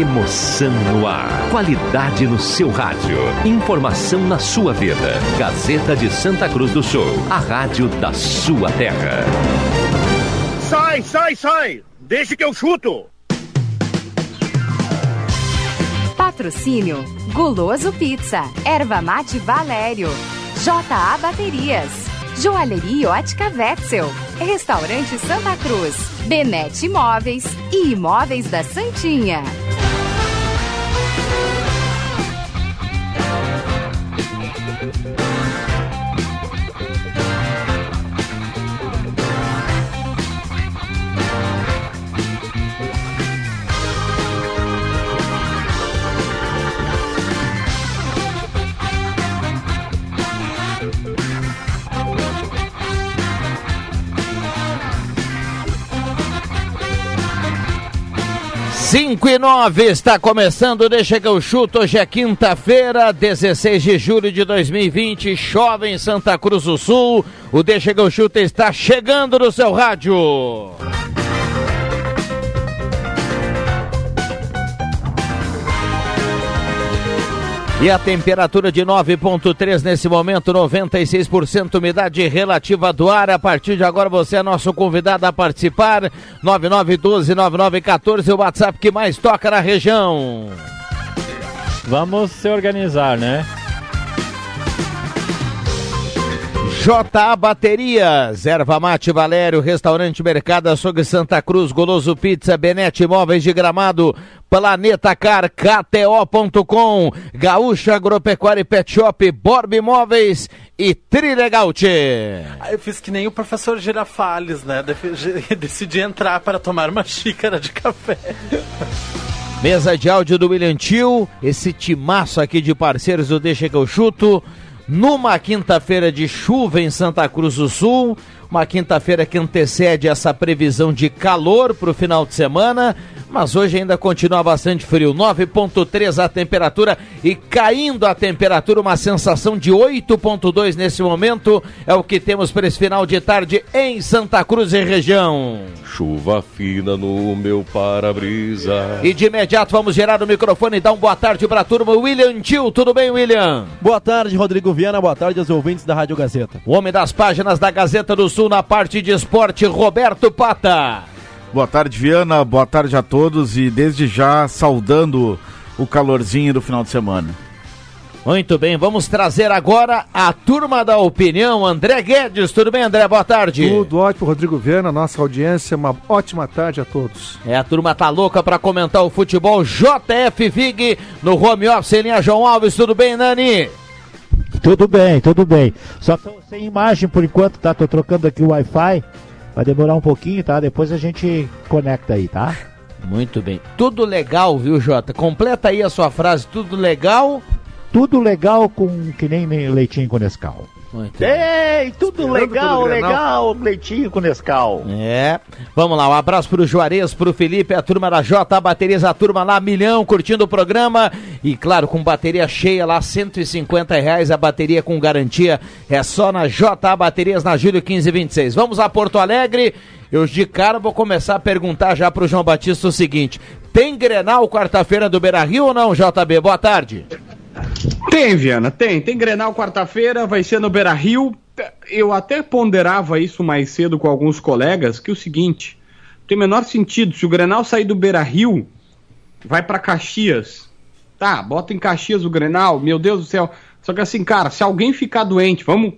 Emoção no ar. Qualidade no seu rádio. Informação na sua vida. Gazeta de Santa Cruz do Sul. A rádio da sua terra. Sai, sai, sai! Deixe que eu chuto! Patrocínio: Guloso Pizza, Erva Mate Valério, JA Baterias, Joalheria Ótica Wetzel, Restaurante Santa Cruz, Benete Imóveis e Imóveis da Santinha. Cinco e nove está começando, deixa que eu chuto. Hoje é quinta-feira, 16 de julho de 2020. Chove em Santa Cruz do Sul. O Deixa que eu chuto está chegando no seu rádio. E a temperatura de 9.3 nesse momento, 96% umidade relativa do ar. A partir de agora você é nosso convidado a participar. 9912-9914, o WhatsApp que mais toca na região. Vamos se organizar, né? JA Baterias, Erva Mate Valério, Restaurante Mercado Açougue Santa Cruz, Goloso Pizza, Benete Imóveis de Gramado, Planeta Car, KTO.com, Gaúcha Agropecuária e Pet Shop, Borb Imóveis e Trilegaut. Ah, Eu fiz que nem o professor Girafales, né? Decidi entrar para tomar uma xícara de café. Mesa de áudio do William Tio, esse timaço aqui de parceiros do Deixa que eu chuto. Numa quinta-feira de chuva em Santa Cruz do Sul, uma quinta-feira que antecede essa previsão de calor para o final de semana, mas hoje ainda continua bastante frio. 9,3 a temperatura e caindo a temperatura, uma sensação de 8,2 nesse momento. É o que temos para esse final de tarde em Santa Cruz e região. Chuva fina no meu para-brisa. E de imediato vamos gerar o microfone e dar uma boa tarde para a turma. William Tio, tudo bem, William? Boa tarde, Rodrigo Viana. Boa tarde aos ouvintes da Rádio Gazeta. O homem das páginas da Gazeta do Sul na parte de esporte, Roberto Pata. Boa tarde, Viana. Boa tarde a todos e desde já saudando o calorzinho do final de semana. Muito bem, vamos trazer agora a turma da opinião, André Guedes. Tudo bem, André? Boa tarde. Tudo ótimo, Rodrigo Viana, nossa audiência, uma ótima tarde a todos. É, a turma tá louca para comentar o futebol. JF Vig no home office, em linha João Alves. Tudo bem, Nani? Tudo bem, tudo bem. Só tô sem imagem por enquanto, tá? Tô trocando aqui o Wi-Fi. Vai demorar um pouquinho, tá? Depois a gente conecta aí, tá? Muito bem. Tudo legal, viu, Jota? Completa aí a sua frase. Tudo legal? Tudo legal com que nem, leitinho com Nescau. Muito Ei, tudo legal, tudo legal, leitinho com Nescau. É. Vamos lá, um abraço pro Juarez, pro Felipe, a turma da J Baterias, a turma lá, milhão, curtindo o programa. E claro, com bateria cheia lá, 150 reais a bateria com garantia. É só na J Baterias, na Júlio 1526. Vamos a Porto Alegre. Eu de cara vou começar a perguntar já pro João Batista o seguinte: tem Grenal quarta-feira do Beira Rio ou não, JB? Boa tarde. Tem, Viana, tem. Tem Grenal quarta-feira, vai ser no Beira Rio. Eu até ponderava isso mais cedo com alguns colegas, que é o seguinte: tem o menor sentido. Se o Grenal sair do Beira Rio, vai para Caxias. Tá, bota em Caxias o Grenal, meu Deus do céu. Só que assim, cara, se alguém ficar doente, vamos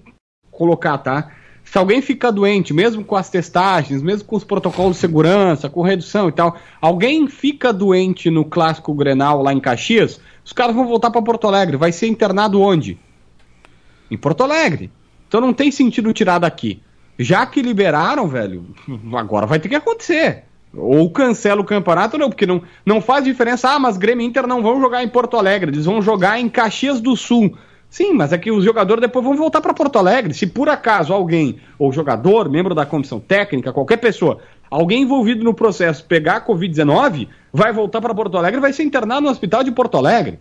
colocar, tá? Se alguém fica doente, mesmo com as testagens, mesmo com os protocolos de segurança, com redução e tal, alguém fica doente no clássico Grenal lá em Caxias, os caras vão voltar para Porto Alegre. Vai ser internado onde? Em Porto Alegre. Então não tem sentido tirar daqui. Já que liberaram, velho, agora vai ter que acontecer. Ou cancela o campeonato, não, porque não, não faz diferença. Ah, mas Grêmio e Inter não vão jogar em Porto Alegre, eles vão jogar em Caxias do Sul. Sim, mas é que os jogadores depois vão voltar para Porto Alegre. Se por acaso alguém, ou jogador, membro da comissão técnica, qualquer pessoa, alguém envolvido no processo pegar a Covid-19, vai voltar para Porto Alegre e vai ser internado no hospital de Porto Alegre.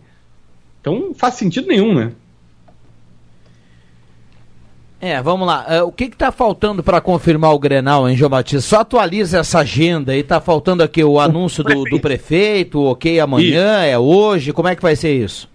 Então não faz sentido nenhum, né? É, vamos lá. É, o que que tá faltando para confirmar o Grenal, hein, João Batista? Só atualiza essa agenda aí. Tá faltando aqui o anúncio do, do prefeito, ok amanhã, é hoje. Como é que vai ser isso?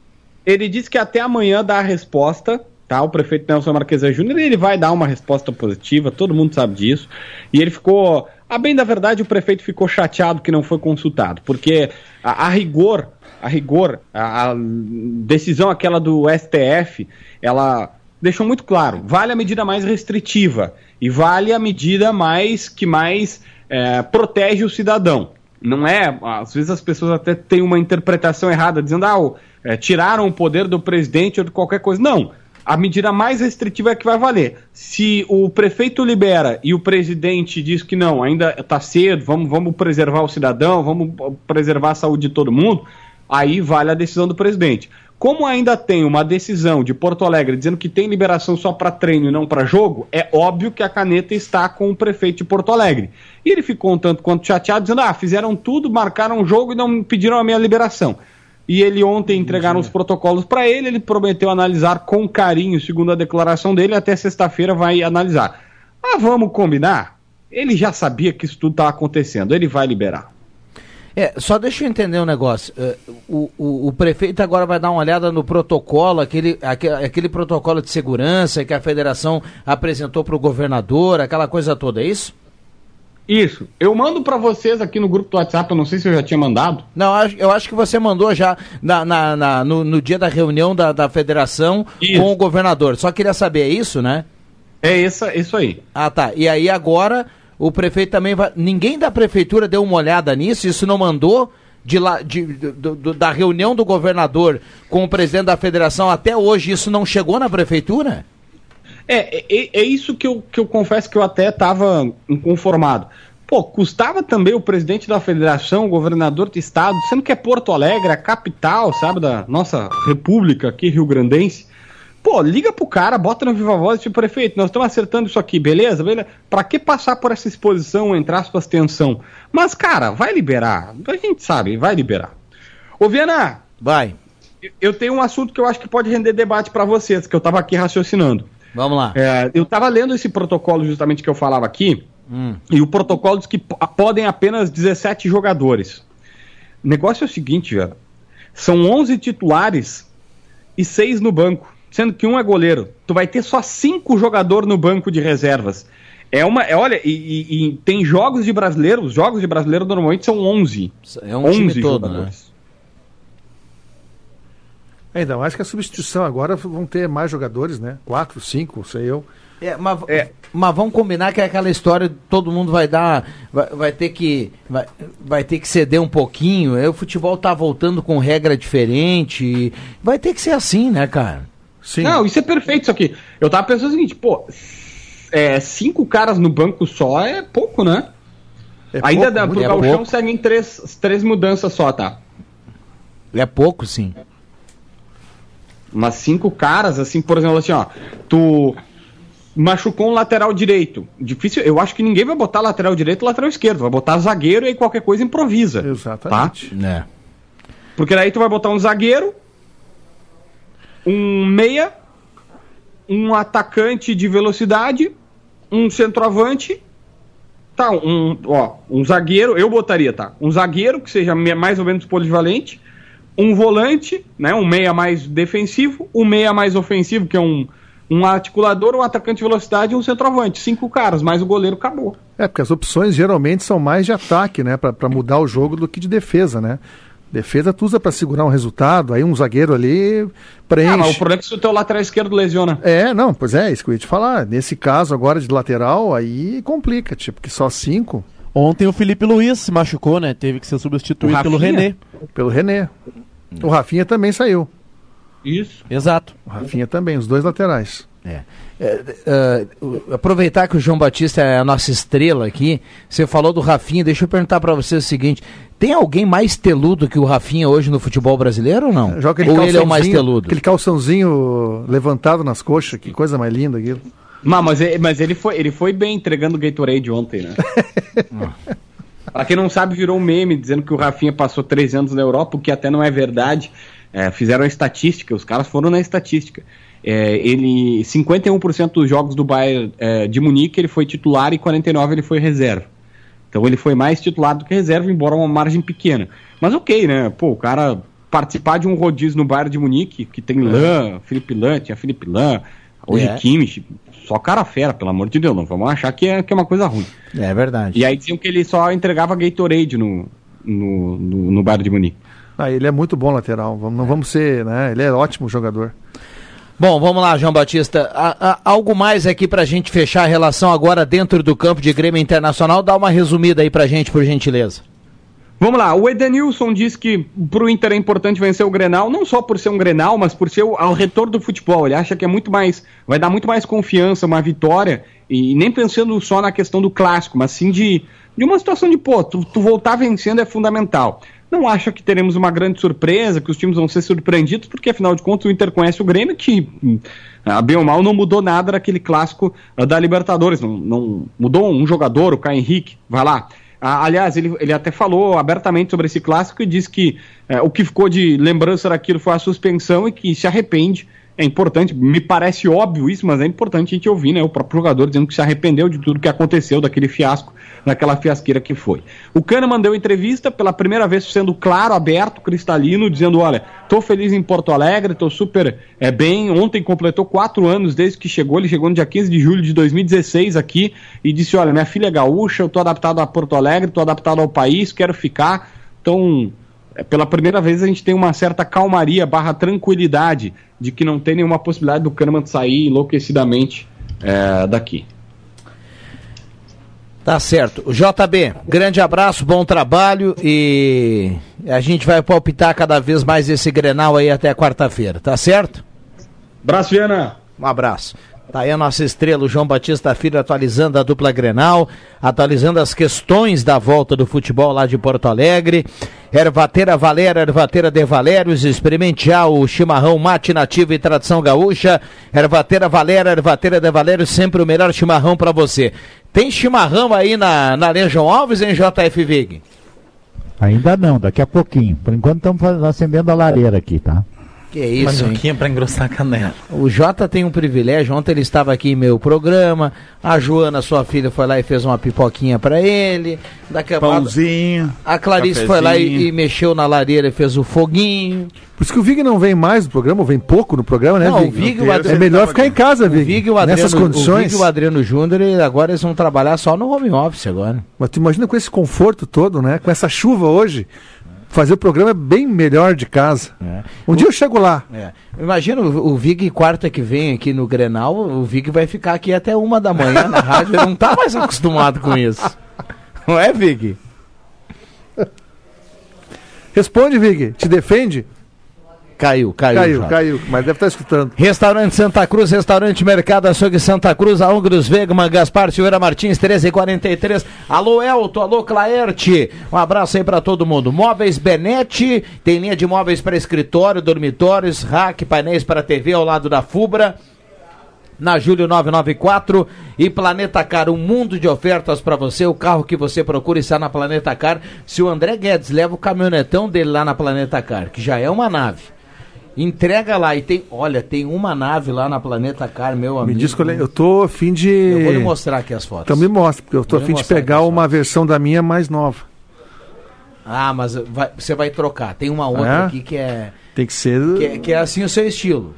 Ele disse que até amanhã dá a resposta, tá? O prefeito Nelson Marquesa Júnior, ele vai dar uma resposta positiva, todo mundo sabe disso. E ele ficou, a bem da verdade, o prefeito ficou chateado que não foi consultado, porque a, a rigor, a rigor, a, a decisão aquela do STF, ela deixou muito claro, vale a medida mais restritiva e vale a medida mais que mais é, protege o cidadão. Não é, às vezes as pessoas até têm uma interpretação errada, dizendo, ah, é, tiraram o poder do presidente ou de qualquer coisa. Não. A medida mais restritiva é que vai valer. Se o prefeito libera e o presidente diz que não, ainda está cedo, vamos, vamos preservar o cidadão, vamos preservar a saúde de todo mundo, aí vale a decisão do presidente. Como ainda tem uma decisão de Porto Alegre dizendo que tem liberação só para treino e não para jogo, é óbvio que a caneta está com o prefeito de Porto Alegre. E ele ficou um tanto quanto chateado, dizendo: ah, fizeram tudo, marcaram o jogo e não pediram a minha liberação. E ele ontem entregaram os protocolos para ele, ele prometeu analisar com carinho, segundo a declaração dele, até sexta-feira vai analisar. Mas vamos combinar? Ele já sabia que isso tudo estava acontecendo, ele vai liberar. É, só deixa eu entender um negócio. É, o, o, o prefeito agora vai dar uma olhada no protocolo, aquele, aquele, aquele protocolo de segurança que a federação apresentou para o governador, aquela coisa toda, é isso? Isso. Eu mando para vocês aqui no grupo do WhatsApp, eu não sei se eu já tinha mandado. Não, eu acho que você mandou já na, na- na- no, no dia da reunião da, da federação com o governador. Só queria saber, é isso, né? É essa, isso aí. Ah, tá. E aí agora o prefeito também vai. Ninguém da prefeitura deu uma olhada nisso? Isso não mandou? De lá, de, do- do- da reunião do governador com o presidente da federação até hoje, isso não chegou na prefeitura? É, é, é isso que eu, que eu confesso que eu até estava inconformado. Pô, custava também o presidente da federação, o governador do estado, sendo que é Porto Alegre, a capital, sabe, da nossa república aqui, Rio Grandense. Pô, liga pro cara, bota no Viva Voz e diz, prefeito, nós estamos acertando isso aqui, beleza? beleza? Pra que passar por essa exposição, entre aspas, tensão? Mas, cara, vai liberar. A gente sabe, vai liberar. Ô, Viana. Vai. Eu tenho um assunto que eu acho que pode render debate pra vocês, que eu tava aqui raciocinando. Vamos lá. É, eu tava lendo esse protocolo justamente que eu falava aqui, Hum. e o protocolo diz que podem apenas 17 jogadores. O negócio é o seguinte, velho. São 11 titulares e 6 no banco, sendo que um é goleiro. Tu vai ter só 5 jogadores no banco de reservas. É uma, é, olha, e, e- e tem jogos de brasileiro, os jogos de brasileiro normalmente são 11. É um time todo, né? jogadores. É, Então, acho que a substituição agora vão ter mais jogadores, né? Quatro, cinco, sei eu. É, mas, mas vamos combinar que é aquela história, todo mundo vai dar, vai, vai ter que vai, vai ter que ceder um pouquinho. Aí o futebol tá voltando com regra diferente, vai ter que ser assim, né, cara? Sim. Não, isso é perfeito isso aqui. Eu tava pensando o seguinte, pô, é, cinco caras no banco só é pouco, né? É Ainda pouco, dá, pro é Gauchão pouco. seguem três, três mudanças só, tá? É pouco, sim. Mas cinco caras, assim, por exemplo, assim, ó, tu machucou um lateral direito. Difícil, eu acho que ninguém vai botar lateral direito e lateral esquerdo, vai botar zagueiro e aí qualquer coisa improvisa. Exatamente. Tá? É. Porque daí tu vai botar um zagueiro, um meia, um atacante de velocidade, um centroavante, tá, um, ó, um zagueiro, eu botaria, tá? Um zagueiro que seja mais ou menos polivalente, um volante, né, um meia mais defensivo, um meia mais ofensivo, que é um, um articulador, um atacante de velocidade e um centroavante. Cinco caras, mais o goleiro acabou. É, porque as opções geralmente são mais de ataque, né? Pra mudar o jogo do que de defesa, né? Defesa tu usa pra segurar um resultado, aí um zagueiro ali preenche. Ah, mas o problema é que se o teu lateral esquerdo lesiona. É, não, pois é, isso que eu ia te falar. Nesse caso agora de lateral, aí complica, tipo, porque só cinco. Ontem o Felipe Luiz se machucou, né? Teve que ser substituído pelo René. Pelo René. O Rafinha também saiu. Isso. Exato. O Rafinha também, os dois laterais. É. É, é, o- aproveitar que o João Batista é a nossa estrela aqui, você falou do Rafinha, deixa eu perguntar pra você o seguinte: tem alguém mais teludo que o Rafinha hoje no futebol brasileiro ou não? Joga ou ele é o mais teludo? Aquele calçãozinho levantado nas coxas, que coisa mais linda aquilo. Mas, mas, ele- mas ele, foi, ele foi bem entregando o Gatorade ontem, né? pra quem não sabe, virou um meme dizendo que o Rafinha passou três anos na Europa, o que até não é verdade. É, fizeram a estatística, os caras foram na estatística. é, ele 51% dos jogos do Bayern é, de Munique ele foi titular e 49 ele foi reserva. Então ele foi mais titular do que reserva, embora uma margem pequena. Mas ok, né? Pô, o cara participar de um rodízio no Bayern de Munique, que tem Lan, Felipe Lan, tinha Felipe Lan, hoje É. Kimmich, só cara fera, pelo amor de Deus, não vamos achar que é, que é uma coisa ruim. É verdade. E aí diziam que ele só entregava Gatorade no, no, no, no Bayern de Munique. Ah, ele é muito bom lateral. Vamos- Não vamos ser, né? Ele é ótimo jogador. Bom, vamos lá, João Batista. A- a- algo mais aqui pra gente fechar a relação agora dentro do campo de Grêmio Internacional. Dá uma resumida aí pra gente, por gentileza. Vamos lá, o Edenilson diz que pro Inter é importante vencer o Grenal, não só por ser um Grenal, mas por ser o, ao retorno do futebol. Ele acha que é muito mais, vai dar muito mais confiança, uma vitória, e nem pensando só na questão do clássico, mas sim de, de uma situação de, pô, tu, tu voltar vencendo é fundamental. Não acha que teremos uma grande surpresa, que os times vão ser surpreendidos, porque afinal de contas o Inter conhece o Grêmio, que hum, a bem ou mal não mudou nada daquele clássico ah, da Libertadores. Não, não mudou um jogador, o Caio Henrique, vai lá. Ah, aliás, ele, ele até falou abertamente sobre esse clássico e disse que eh, o que ficou de lembrança daquilo foi a suspensão e que se arrepende. É importante, me parece óbvio isso, mas é importante a gente ouvir né, o próprio jogador dizendo que se arrependeu de tudo que aconteceu, daquele fiasco, daquela fiasqueira que foi. O Kahneman deu entrevista, pela primeira vez sendo claro, aberto, cristalino, dizendo: Olha, tô feliz em Porto Alegre, tô super é, bem. Ontem completou quatro anos desde que chegou, ele chegou no dia 15 de julho de 2016 aqui e disse: Olha, minha filha é gaúcha, eu tô adaptado a Porto Alegre, tô adaptado ao país, quero ficar. Então, pela primeira vez a gente tem uma certa calmaria barra tranquilidade de que não tem nenhuma possibilidade do Kahneman sair enlouquecidamente é, daqui. Tá certo. JB, grande abraço, bom trabalho e a gente vai palpitar cada vez mais esse Grenal aí até quarta-feira, tá certo? Abraço, Viana. Um abraço. Tá aí a nossa estrela, o João Batista Filho, atualizando a dupla Grenal, atualizando as questões da volta do futebol lá de Porto Alegre. Ervateira Valera, Ervateira de Valérios, experimente já o chimarrão mate nativo e tradição gaúcha. Ervateira Valera, Ervateira de Valérios, sempre o melhor chimarrão para você. Tem chimarrão aí na, na Legião Alves, em JF Vig? Ainda não, daqui a pouquinho. Por enquanto estamos acendendo a lareira aqui, tá? Que isso, Mas um hein? pouquinho pra engrossar a canela. O Jota tem um privilégio. Ontem ele estava aqui em meu programa. A Joana, sua filha, foi lá e fez uma pipoquinha para ele. Daqui a pouco Pãozinho. a Clarice foi lá e, e mexeu na lareira e fez o foguinho. Por isso que o Vig não vem mais no programa, ou vem pouco no programa, né, Não, Vig? o Vig o Adriano- É melhor ficar em casa, Vig. O Vig e o Adriano, Nessas o condições. Vig e o Adriano Júnior, e agora eles vão trabalhar só no home office agora. Mas tu imagina com esse conforto todo, né? Com essa chuva hoje, fazer o programa é bem melhor de casa. Um dia eu chego lá. É. Imagina o, o Vig quarta que vem aqui no Grenal, o Vig vai ficar aqui até uma da manhã na rádio, ele não tá mais acostumado com isso. Não é, Vig? Responde, Vig. Te defende? Caiu, caiu. Caiu, Jota. caiu. Mas deve estar escutando. Restaurante Santa Cruz, Restaurante Mercado Açougue Santa Cruz, Aungros Vegman, Gaspar Silveira Martins, 1343. Alô Elton, alô Claerte. Um abraço aí pra todo mundo. Móveis Benete, tem linha de móveis para escritório, dormitórios, rack, painéis para TV ao lado da Fubra. Na Júlio 994 e Planeta Car, um mundo de ofertas para você. O carro que você procura está na Planeta Car. Se o André Guedes leva o caminhonetão dele lá na Planeta Car, que já é uma nave, entrega lá e tem, olha, tem uma nave lá na Planeta Car, meu Me amigo. diz que eu, eu tô a fim de. Eu vou lhe mostrar aqui as fotos. Então me mostra, porque eu tô Vou a fim de pegar uma versão da minha mais nova. Ah, mas vai- você vai trocar. Tem uma outra É? aqui que é, Tem que ser. que é que é assim o seu estilo.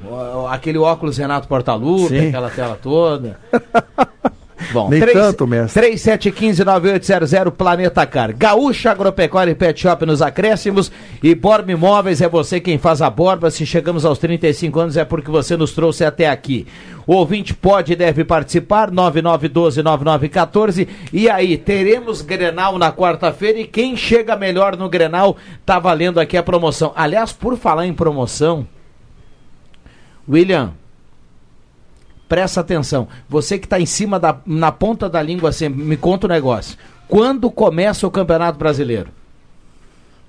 Aquele óculos Renato Portaluppi, aquela tela toda. Bom, Nem tanto, mestre. 3715-9800 Planeta Car. Gaúcha Agropecuária e Pet Shop nos acréscimos. E Borba Imóveis é você quem faz a borba. Se chegamos aos 35 anos é porque você nos trouxe até aqui. O ouvinte pode e deve participar. 9912-9914. E aí, teremos Grenal na quarta-feira. E quem chega melhor no Grenal tá valendo aqui a promoção. Aliás, por falar em promoção, William. Presta atenção. Você que está em cima da na ponta da língua sempre, me conta o negócio. Quando começa o Campeonato Brasileiro?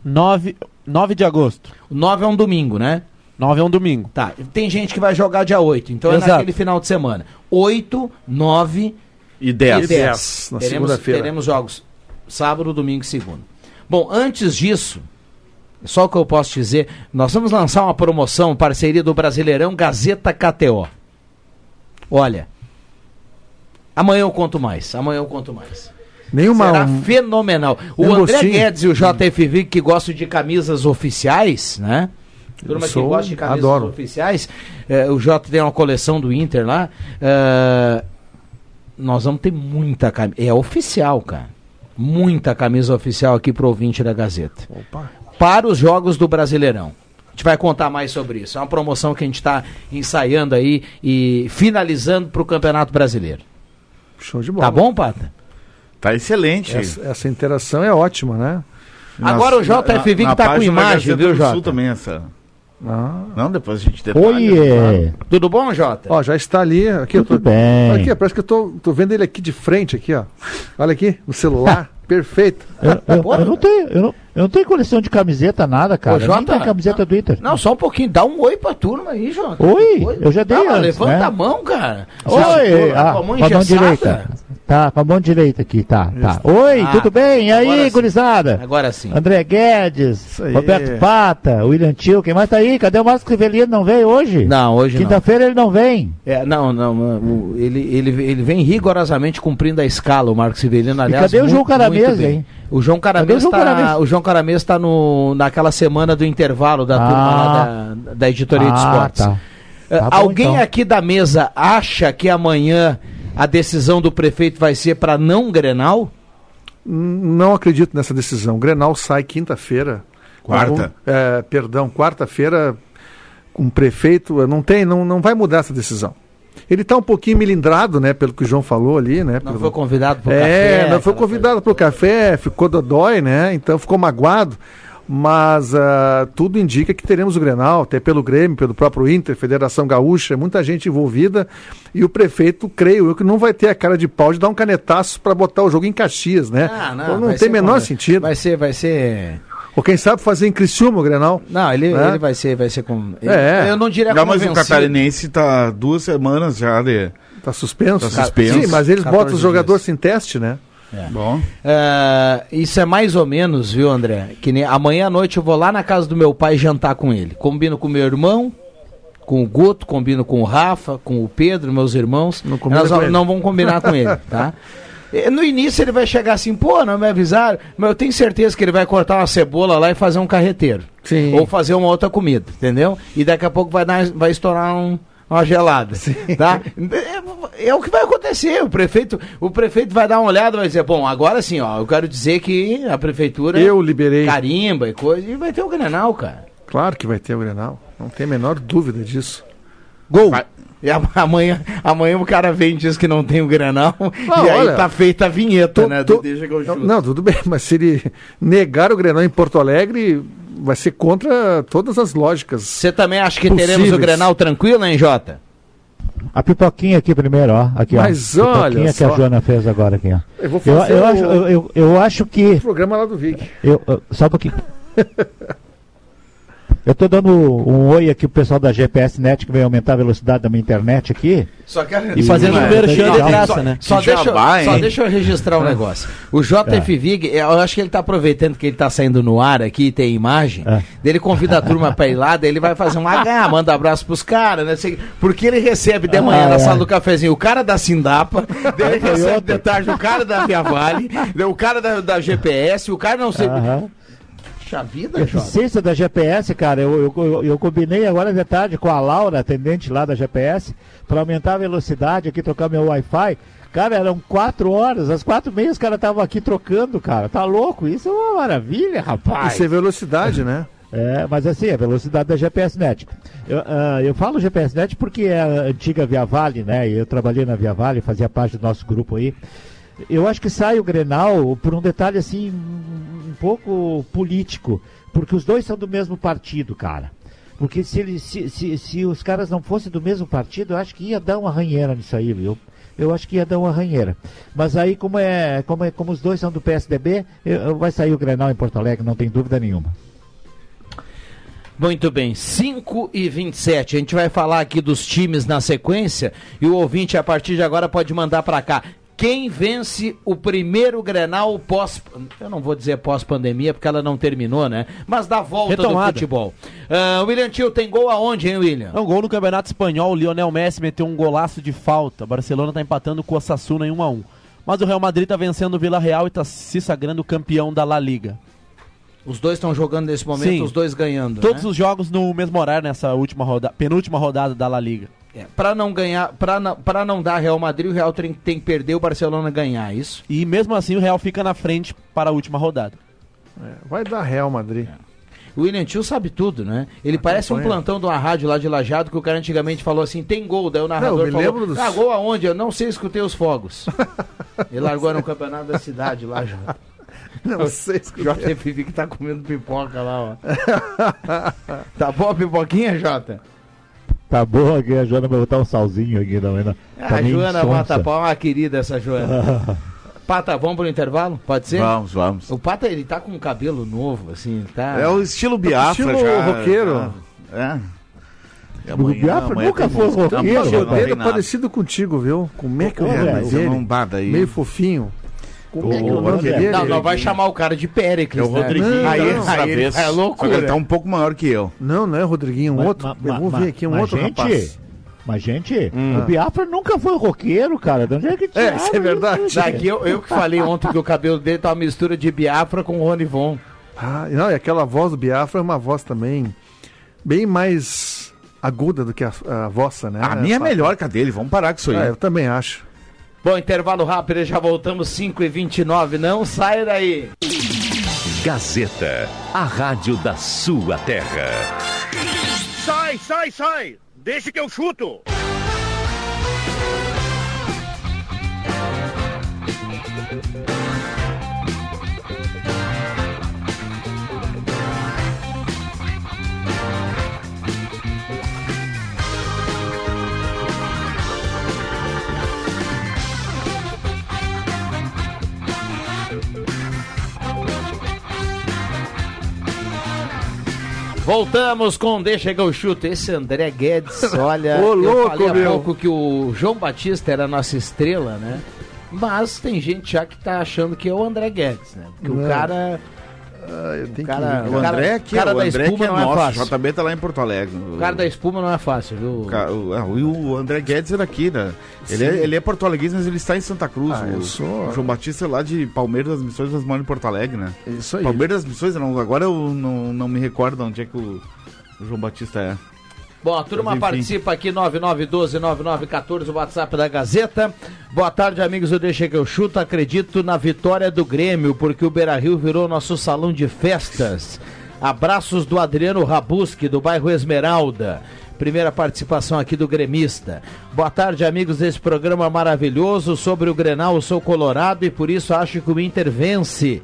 9, 9 de agosto. O 9 é um domingo, né? 9 é um domingo. Tá. Tem gente que vai jogar dia 8, então é Exato. naquele final de semana. 8, 9 E 10. e 10. na teremos, segunda-feira. teremos jogos sábado, domingo e segunda. Bom, antes disso, Só o que eu posso dizer, nós vamos lançar uma promoção, parceria do Brasileirão Gazeta KTO. Olha, amanhã eu conto mais, amanhã eu conto mais. Nenhuma. Será um- fenomenal. O um André gostinho. Guedes e o JFV que gostam de camisas oficiais, né? Turma que sou- gosta de camisas adoro. oficiais. eh, o J tem uma coleção do Inter lá. eh, nós vamos ter muita camisa. É oficial, cara. Muita camisa oficial aqui pro ouvinte da Gazeta. Para os jogos do Brasileirão. Gente vai contar mais sobre isso. É uma promoção que a gente está ensaiando aí e finalizando para o Campeonato Brasileiro. Show de bola. Tá bom, Pata? Tá excelente. Essa, essa interação é ótima, né? Agora o JFV que tá com imagem, viu, Jota? Sul também essa. Ah. Não, depois a gente detalha. Oi, Tudo bom, Jota? Ó, já está ali. Aqui eu tô, Tudo bem. Aqui, parece que eu tô, tô vendo ele aqui de frente, aqui, ó. Olha aqui, no celular. Perfeito. Eu, eu- eu não tenho, eu, não, eu não tenho coleção de camiseta, nada, cara. Ô, Jota, tem camiseta do Inter. Não, só um pouquinho. Dá um oi pra turma aí, Jota. Oi, eu já dei Tá, antes, Levanta né? a mão, cara. Oi, Você ah, com a mão com a mão direita. Tá, com a mão direita aqui, tá, tá. Oi, Ah, tudo bem? E aí, sim. gurizada? Agora sim. André Guedes. Roberto Pata, William Tio, quem mais tá aí? Cadê o Márcio Crivelino? Não veio hoje? Não, hoje não. Quinta-feira ele não vem. É, não, não, o- ele, ele, ele vem rigorosamente cumprindo a escala, o Marcos Sivelino, aliás. cadê o muito- João Caramês, bem. hein? O João Caramês está o João Caramês tá no, naquela semana do intervalo da turma lá da, da editoria de Ah, esportes. tá. Eh, Tá bom, Alguém então. aqui da mesa acha que amanhã a decisão do prefeito vai ser para não Grenal? Não acredito nessa decisão. O Grenal sai quinta-feira. Quarta. Com- é, perdão, quarta-feira com o prefeito. Não tem, não, não vai mudar essa decisão. Ele está um pouquinho milindrado, né? Pelo que o João falou ali, né? Não pelo- foi convidado para o é, café? não foi convidado para o café, ficou dodói, né? Então ficou magoado. Mas ah, tudo indica que teremos o Grenal, até pelo Grêmio, pelo próprio Inter, Federação Gaúcha, muita gente envolvida. E o prefeito, creio eu, que não vai ter a cara de pau de dar um canetaço para botar o jogo em Caxias, né? Ah, não, Então não tem menor com- sentido. Vai ser, vai ser. Ou quem sabe fazer em Criciúma o Grenal. Não, ele, É? ele vai ser, vai ser com. É. Eu não diria Não, mas o catarinense tá duas semanas já de. Tá suspenso? Tá suspenso. Sim, mas eles 14 botam os jogadores sem teste, né? Bom. É, isso é mais ou menos, viu, André? Que nem amanhã à noite eu vou lá na casa do meu pai jantar com ele. Combino com meu irmão, com o Guto, combino com o Rafa, com o Pedro, meus irmãos. Não Nós com ele. não vamos combinar com ele, tá? E No início ele vai chegar assim, pô, não me avisaram, mas eu tenho certeza que ele vai cortar uma cebola lá e fazer um carreteiro. Sim. Ou fazer uma outra comida, entendeu? E daqui a pouco vai, dar, vai estourar um- uma gelada, tá? É, é o que vai acontecer. O prefeito, o prefeito vai dar uma olhada e vai dizer, bom, agora sim, ó, eu quero dizer que a prefeitura Eu liberei. carimba e coisa, e vai ter o Grenal, cara. Claro que vai ter o Grenal. Não tem a menor dúvida disso. Gol! E a- amanhã, amanhã o cara vem e diz que não tem o Grenal, Não, e aí olha, tá feita a vinheta, tô- né? tô- que eu Não, não, tudo bem, mas se ele negar o Grenal em Porto Alegre, vai ser contra todas as lógicas. Você também acha que Possíveis. teremos o Grenal tranquilo, hein, Jota? A pipoquinha aqui primeiro, ó. Aqui, Mas ó. olha Pipoquinha que só. a Joana fez agora aqui, ó. Eu vou Eu, fazer eu o- acho, eu, eu, eu acho que. o programa lá do Vic. Eu, eu- só um pouquinho. Eu tô dando um oi aqui pro pessoal da GPS Net que vai aumentar a velocidade da minha internet aqui. Só quero... E fazendo um merchan de graça, né? Só, deixa, eu- jabá, só deixa eu registrar um É. negócio. O JF Vig, eu acho que ele tá aproveitando que ele tá saindo no ar aqui e tem imagem. É. Ele convida a turma pra ir lá, daí ele vai fazer um H, manda abraço pros caras, né? Porque ele recebe de manhã Ah, na é. sala do cafezinho o cara da Sindapa, daí ele recebe de tarde o cara da Via Vale, o cara da, da GPS, o cara não sei. Aham. Puxa vida. Eficiência da GPS, cara, eu, eu, eu, eu combinei agora de tarde com a Laura, atendente lá da GPS, para aumentar a velocidade aqui, trocar meu Wi-Fi. Cara, eram quatro horas, às quatro e meia os caras estavam aqui trocando, cara. Tá louco? Isso é uma maravilha, rapaz. Isso é velocidade, né? É, mas assim, a velocidade da GPS Net. Eu, ah, eu falo GPS Net porque é a antiga Via Vale, né? E eu trabalhei na Via Vale, fazia parte do nosso grupo aí. Eu acho que sai o Grenal por um detalhe assim, um pouco político, porque os dois são do mesmo partido, cara. Porque se, eles, se, se, se os caras não fossem do mesmo partido, eu acho que ia dar uma ranheira nisso aí, viu? Eu acho que ia dar uma ranheira. Mas aí, como é, como, é, como os dois são do PSDB, eu- eu- vai sair o Grenal em Porto Alegre, não tem dúvida nenhuma. Muito bem, 5 e 27. A gente vai falar aqui dos times na sequência e o ouvinte a partir de agora pode mandar para cá. Quem vence o primeiro Grenal pós. Eu não vou dizer pós-pandemia, porque ela não terminou, né? Mas da volta Retomada. do futebol. Ah, William Tio tem gol aonde, hein, William? É um gol no Campeonato Espanhol. O Lionel Messi meteu um golaço de falta. Barcelona tá empatando com o Osasuna em 1 a 1 Mas o Real Madrid tá vencendo o Vila Real e tá se sagrando campeão da La Liga. Os dois estão jogando nesse momento, Sim. os dois ganhando. Todos né? os jogos no mesmo horário nessa última rodada, penúltima rodada da La Liga. É, para não ganhar, para não, pra não dar Real Madrid, o Real tem, tem que perder o Barcelona ganhar, é isso? E mesmo assim o Real fica na frente para a última rodada. É, vai dar Real Madrid. O William Tio sabe tudo, né? Ele parece um Acompanha. plantão de uma rádio lá de Lajado que o cara antigamente falou assim: tem gol. Daí o narrador Não, falou: dos- Ah, gol aonde? Eu não sei, escutei os fogos. Ele largou no campeonato da cidade lá, Jota. Não sei, escutei. Jota Fifi que tá comendo pipoca lá, ó. tá bom a pipoquinha, Jota? Tá bom aqui, a Joana vai botar um salzinho aqui também. Né? Ah, a Joana Mata Pau é uma querida, essa Joana. Pata, vamos pro intervalo? Pode ser? Vamos, vamos. O Pata, ele tá com um cabelo novo, assim, tá... É o estilo Biafra Estilo já. roqueiro. É. E O Biafra amanhã nunca foi roqueiro, Não, Mas Não, o não tem dele é parecido contigo, viu? Como é que é o É, mas eu não aí. Meio fofinho. Como é que é o nome dele? Não, não vai chamar o cara de Péricles, É o né? Rodriguinho aí, não, aí, vez. é loucura. ele tá um pouco maior que eu. Não, não é o Rodriguinho, um Mas- outro. ma- eu vou ma- ver aqui, um outro gente, rapaz. Mas, gente, Hum. o Biafra nunca foi roqueiro, cara. De onde é que É, tiraram isso é verdade. Daqui eu, eu que falei ontem que o cabelo dele tá uma mistura de Biafra com o Rony Von. Ah, e não, e aquela voz do Biafra é uma voz também bem mais aguda do que a, a vossa, né? A minha é melhor que a dele. Vamos parar com isso aí. É, eu também acho. Bom, intervalo rápido, já voltamos 5 e 29 Não saia daí. Gazeta, a rádio da sua terra. Sai, sai, sai! Deixa que eu chuto! Voltamos com Deixa que eu chuto. Esse André Guedes, olha, Ô, eu louco, falei há pouco que o João Batista era a nossa estrela, né? Mas tem gente já que tá achando que é o André Guedes, né? Porque o cara, Ah, eu tenho cara- que O André aqui, cara o da André que é não é nosso. fácil. O JB tá lá em Porto Alegre. o cara da espuma não é fácil, viu? O, o- ah, o André Guedes é daqui, né? Ele é, ele é porto alegrense, mas ele está em Santa Cruz. Ah, o, eu sou- o João Batista é lá de Palmeiras das Missões, mas mora em Porto Alegre, né? Isso aí. Palmeiras das Missões, não, agora eu não, não me recordo onde é que o, o João Batista é. Bom, a turma Mas, participa aqui, 9912-9914, o WhatsApp da Gazeta. Boa tarde, amigos do Deixa que eu chuto. Acredito na vitória do Grêmio, porque o Beira Rio virou nosso salão de festas. Abraços do Adriano Rabuski, do bairro Esmeralda. Primeira participação aqui do gremista. Boa tarde, amigos desse programa maravilhoso. Sobre o Grenal, eu sou colorado e por isso acho que o Inter vence.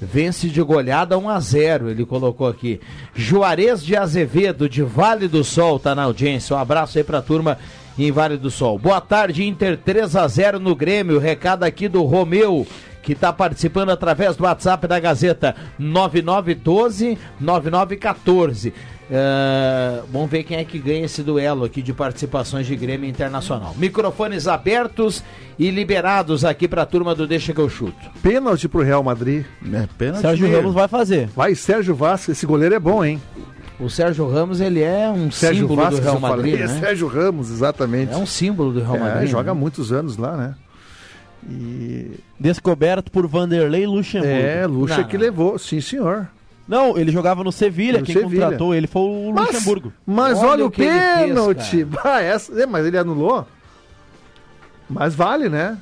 Vence de goleada 1 a 0 ele colocou aqui. Juarez de Azevedo, de Vale do Sol, tá na audiência. Um abraço aí pra turma em Vale do Sol. Boa tarde, Inter 3 a 0 no Grêmio. Recado aqui do Romeu, que tá participando através do WhatsApp da Gazeta 9912 9914. É, vamos ver quem é que ganha esse duelo aqui de participações de Grêmio Internacional. Microfones abertos e liberados aqui pra turma do Deixa que eu chuto. Pênalti pro Real Madrid. É pena Sérgio Ramos vai fazer. Vai Sérgio Vasco, esse goleiro é bom, hein? O Sérgio Ramos, ele é um Sérgio símbolo Vasco, do Real Madrid, é né? Sérgio Ramos, exatamente. É um símbolo do Real É, Madrid. joga há né? muitos anos lá, né? E Descoberto por Vanderlei Luxemburgo. é, Luxa Não, que não. levou, sim senhor. Não, ele jogava no Sevilha, quem Sevilha. contratou ele foi o Mas, Luxemburgo. mas Olha olha, o o pênalti. Bah, essa, é, mas ele anulou. Mas vale, né?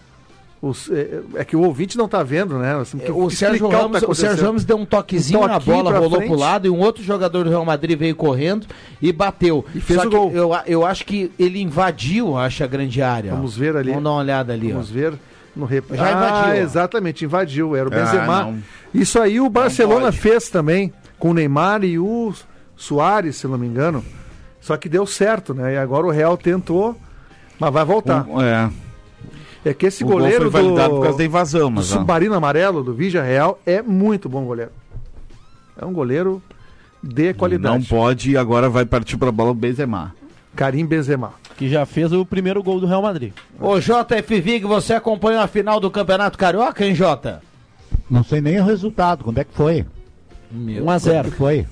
Os- é, é que o ouvinte não tá vendo, né? Nós temos que O Sérgio, Ramos, tá o Sérgio. Ramos deu um toquezinho Um na bola, rolou frente. pro lado e um outro jogador do Real Madrid veio correndo e bateu. E fez Só o que gol. Eu, eu acho que ele invadiu, acho, a grande área. ó. Vamos ver ali. Vamos dar uma olhada ali. Vamos ó. ver no rep... Já invadiu. Ah, exatamente, invadiu. Era o Ah, Benzema. não. Isso aí o Barcelona fez também com o Neymar e o Soares, se não me engano. Só que deu certo, né? E agora o Real tentou, mas vai voltar. Um- é, É que esse o gol goleiro foi validado do, por causa da invasão, do mas... ó, Submarino Amarelo, do Vigia Real, é muito bom goleiro. É um goleiro de qualidade. Não pode e agora vai partir pra bola o Benzema. Karim Benzema. Que já fez o primeiro gol do Real Madrid. Ô JF Vig, você acompanhou a final do Campeonato Carioca, hein, Jota? Não sei nem o resultado, quando é que foi? 1 a 0 Quando que foi?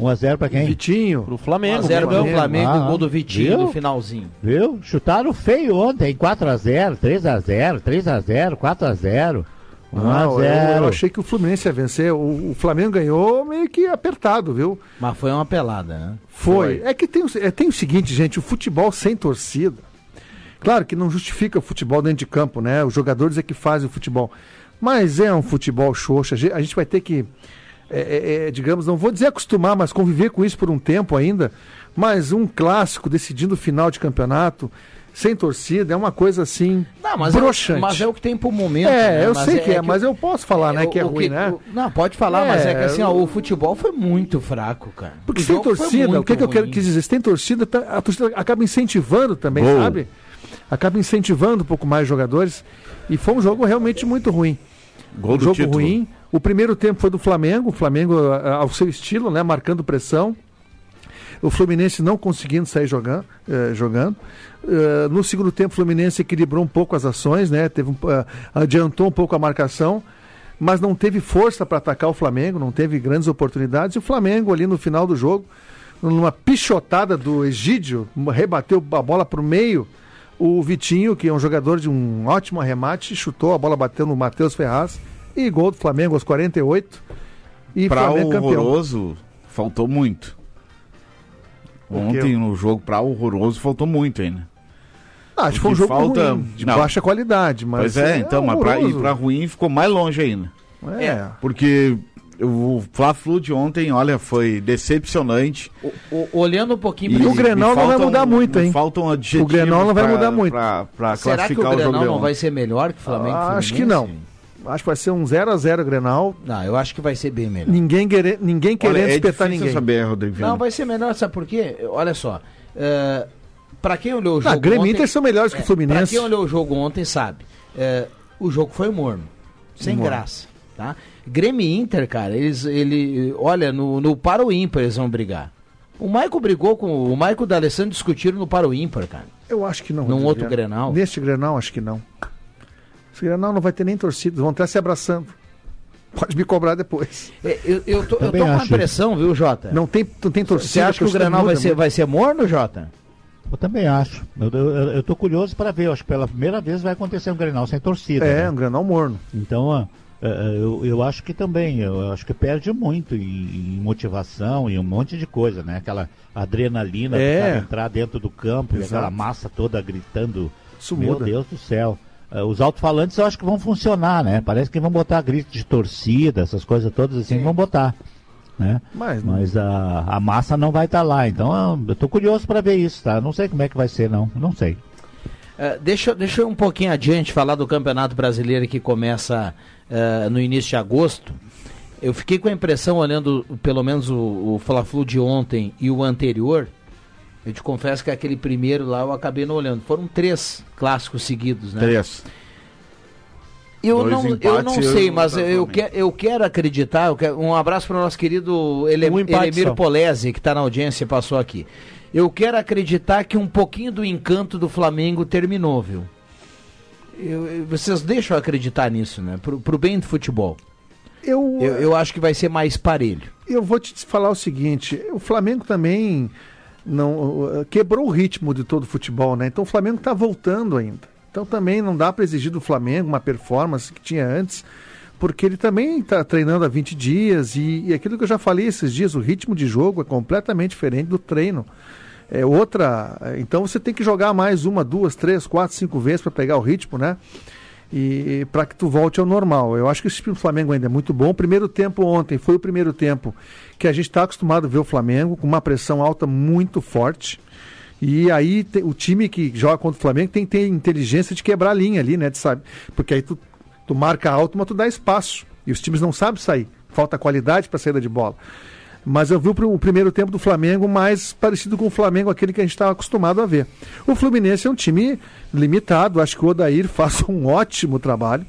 1x0 pra quem? Vitinho. Pro Flamengo. 1x0 ganhou o Flamengo, Ah, gol do Vitinho viu? no finalzinho. Viu? Chutaram feio ontem, 4x0, 3x0, 3x0, 4x0. Não, eu, 1x0. eu achei que o Fluminense ia vencer. O, o Flamengo ganhou meio que apertado, viu? Mas foi uma pelada, né? Foi. É que tem, o- é, tem o seguinte, gente, o futebol sem torcida. Claro que não justifica o futebol dentro de campo, né? Os jogadores é que fazem o futebol. Mas é um futebol xoxo. A gente, a gente vai ter que, é, é, é, digamos, não vou dizer acostumar, mas conviver com isso por um tempo ainda. Mas um clássico decidindo o final de campeonato, sem torcida, é uma coisa assim. Não, mas, é, broxante. mas é o que tem pro momento. É, né? eu Mas sei que é, que mas eu posso falar, né, o- que é o ruim, né? o- não, pode falar, mas é que assim, ó, o futebol foi muito fraco, cara. Porque O sem torcida, o que, que eu quero quis dizer? Se tem torcida, tá- a torcida acaba incentivando também, sabe? Acaba incentivando um pouco mais os jogadores. E foi um jogo realmente muito ruim. Gol um do jogo título. ruim. O primeiro tempo foi do Flamengo, o Flamengo ao seu estilo, né? Marcando pressão. O Fluminense não conseguindo sair jogando. eh, jogando. Eh, no segundo tempo, o Fluminense equilibrou um pouco as ações, né? Teve um, ah, adiantou um pouco a marcação, mas não teve força para atacar o Flamengo, não teve grandes oportunidades. E o Flamengo, ali no final do jogo, numa pichotada do Egídio, rebateu a bola para o meio. O Vitinho, que é um jogador de um ótimo arremate, chutou, a bola bateu no Matheus Ferraz. E gol do Flamengo aos 48. E Pra Flamengo campeão. horroroso, faltou muito. Ontem no jogo pra horroroso faltou muito ainda. Ah, acho que foi um jogo falta- ruim, de não. baixa qualidade. Mas Pois é, então, mas pra pra ruim ficou mais longe ainda. É. Porque o Fla-Flu de ontem, olha, foi decepcionante. O- o- olhando um pouquinho E pra o Grenal não vai mudar muito, hein? Faltam adjetivos O Grenal não vai pra- mudar muito. Pra, pra Será que o classificar o, jogo Grenal não vai ser melhor que o Flamengo? Ah, acho que não. Acho que vai ser um 0x0 Grenal. Não, eu acho que vai ser bem melhor. Ninguém, quere, ninguém querendo Olha, é espetar ninguém. saber, Rodrigo. Não, vai ser melhor, sabe por quê? Olha só. é, pra quem olhou o Ah, jogo Grêmio e ontem, Inter são melhores que o Pra Fluminense. quem olhou o jogo ontem, sabe. é, o jogo foi morno. Sem Morno. graça. Tá? Grêmio e Inter, cara, eles. Ele, olha, no, no para o ímpar eles vão brigar. O Maico brigou com. O Maico da Alessandro discutiram no para o ímpar, cara. Eu acho que não. Num outro. Grenal? Neste Grenal, acho que não. Esse Grenal não vai ter nem torcida, vão estar se abraçando. Pode me cobrar depois. É, Eu, eu tô, eu tô com a impressão, viu, Jota? Não tem, não tem torcida. Você acha que o Grenal vai ser, vai ser morno, Jota? Eu também acho. Eu, eu, eu tô curioso para ver. Eu acho que pela primeira vez vai acontecer um Grenal sem torcida. É, né? um Grenal morno. Então, ó, é, é, eu, eu acho que também, eu acho que perde muito em, em motivação e um monte de coisa, né? Aquela adrenalina É. cara entrar dentro do campo e Exato. aquela massa toda gritando. Isso Meu muda. Deus do céu. É, os alto-falantes eu acho que vão funcionar, né? Parece que vão botar grito de torcida, essas coisas todas assim, vão botar. Né? Mas, Mas a, a massa não vai estar lá. Então ah, eu tô curioso para ver isso, tá? Não sei como é que vai ser, não. Não sei. É, deixa, deixa eu um pouquinho adiante falar do Campeonato Brasileiro que começa é, no início de agosto. Eu fiquei com a impressão, olhando pelo menos o, o Fla-Flu de ontem e o anterior, eu te confesso que aquele primeiro lá eu acabei não olhando. Foram três clássicos seguidos, né? Três. Eu Dois não, eu não sei, mas eu, que, eu quero acreditar. eu quero- um abraço para o nosso querido Ele, Um Elemir só. Polese, que está na audiência e passou aqui. Eu quero acreditar que um pouquinho do encanto do Flamengo terminou, viu? Eu- eu- vocês deixam eu acreditar nisso, né? Pro, pro bem do futebol. eu, Eu, eu acho que vai ser mais parelho. eu vou te falar o seguinte: o Flamengo também não quebrou o ritmo de todo o futebol, né? Então o Flamengo está voltando ainda. Então também não dá para exigir do Flamengo uma performance que tinha antes, porque ele também está treinando há 20 dias e, e aquilo que eu já falei esses dias, o ritmo de jogo é completamente diferente do treino. É outra. Então você tem que jogar mais uma, duas, três, quatro, cinco vezes para pegar o ritmo, né? E para que tu volte ao normal. Eu acho que esse time do Flamengo ainda é muito bom. O primeiro tempo ontem foi o primeiro tempo que a gente está acostumado a ver o Flamengo com uma pressão alta muito forte. E aí o time que joga contra o Flamengo tem que ter inteligência de quebrar a linha ali, né? De sabe, porque aí tu, tu marca alto, mas tu dá espaço. E os times não sabem sair. Falta qualidade para saída de bola. Mas eu vi o primeiro tempo do Flamengo mais parecido com o Flamengo, aquele que a gente estava acostumado a ver. O Fluminense é um time limitado, acho que o Odair faz um ótimo trabalho.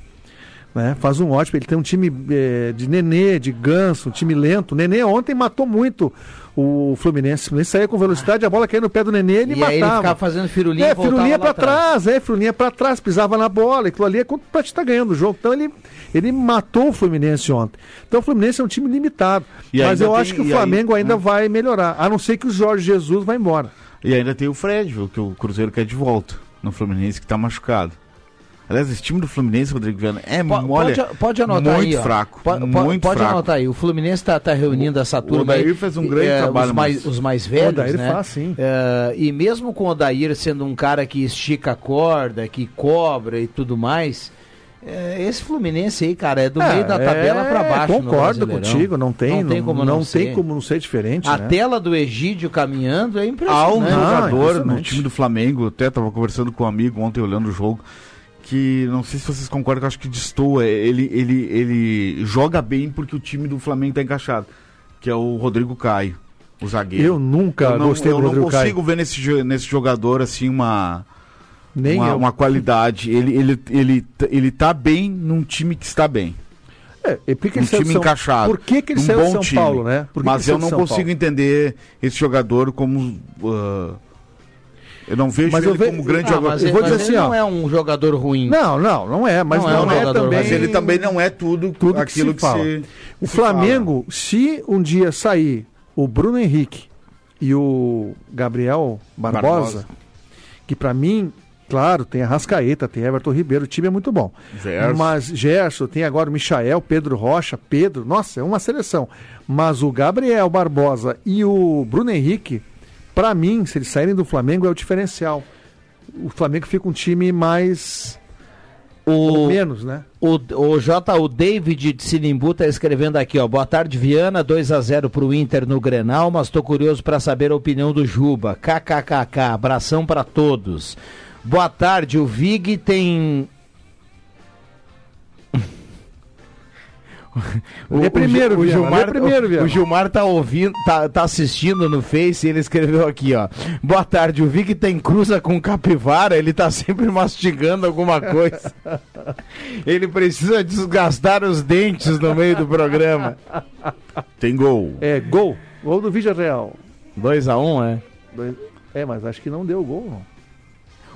Né? Faz um ótimo. Ele tem um time eh, de Nenê, de Ganso, um time lento. O Nenê ontem matou muito o Fluminense. O Fluminense saía com velocidade, a bola caía no pé do Nenê, ele E matava. aí ele ficava fazendo firulinha É, firulinha pra trás, é, firulinha pra trás, pisava na bola. Aquilo ali é contra- pra te estar ganhando o jogo. Então ele, ele matou o Fluminense ontem. Então o Fluminense é um time limitado. E Mas eu tem- acho que o Flamengo aí- ainda vai melhorar. A não ser que o Jorge Jesus vá embora. E ainda tem o Fred, viu, que o Cruzeiro quer de volta no Fluminense, que tá machucado. Aliás, esse time do Fluminense, Rodrigo Viana, é olha, pode, pode anotar muito aí, fraco. Po- po- muito pode fraco. anotar aí. O Fluminense está reunindo essa turma. Odair aí, fez um grande eh, trabalho, Os mais, mas- os mais O velhos, Odair né? faz, sim. Eh, e mesmo com o Odair sendo um cara que estica a corda, que cobra e tudo mais, eh, esse Fluminense aí, cara, é do meio da tabela é, pra baixo. Concordo contigo, não tem, Não tem como não, não ser. tem como não ser diferente. A né? tela do Egídio caminhando é Há impressionante. um Ah, jogador no time do Flamengo, até tava conversando com um amigo ontem olhando o jogo, que não sei se vocês concordam, que eu acho que destoa. Ele, ele, ele joga bem porque o time do Flamengo tá encaixado, que é o Rodrigo Caio, o zagueiro. Eu nunca eu não, gostei eu do não Rodrigo consigo Caio. ver nesse, nesse jogador assim uma, Nem uma, eu. uma qualidade. Ele, ele, ele, ele tá bem num time que está bem. É, e por que Um ele time São- encaixado. Por que, que ele um saiu de São time. Paulo, né? Mas eu não consigo entender esse jogador como. ah, eu não vejo Mas ele eu ve- como grande Ah, jogador. mas eu vou mas dizer ele assim, ó. não é um jogador ruim. Não, não, não é, mas Não não, é um é, também. Mas ele também não é tudo, tudo aquilo que que se fala. se. O se Flamengo, se um dia sair o Bruno Henrique e o Gabriel Barbosa, Barbosa. que pra mim, claro, tem a Rascaeta, tem Everton Ribeiro, o time é muito bom. Gerson. Mas Gerson, tem agora o Michael, Pedro Rocha, Pedro, nossa, é uma seleção. Mas o Gabriel Barbosa e o Bruno Henrique, pra mim, se eles saírem do Flamengo, é o diferencial. O Flamengo fica um time mais. O, menos, né? o, o J, o David de Sinimbu tá escrevendo aqui, ó. Boa tarde, Viana. 2 a 0 pro Inter no Grenal, mas tô curioso para saber a opinião do Juba. KKKK. Abração para todos. Boa tarde, o Vig tem. Lê primeiro, Gil- o, lê Gilmar, primeiro, o, o Gilmar tá ouvindo, tá, tá assistindo no Face e ele escreveu aqui, ó. Boa tarde, o Vig tem cruza com capivara, ele tá sempre mastigando alguma coisa. ele precisa desgastar os dentes no meio do programa. Tem gol. É, gol. Gol do Vídeo Real. 2x1, é? Dois- É, mas acho que não deu gol, não.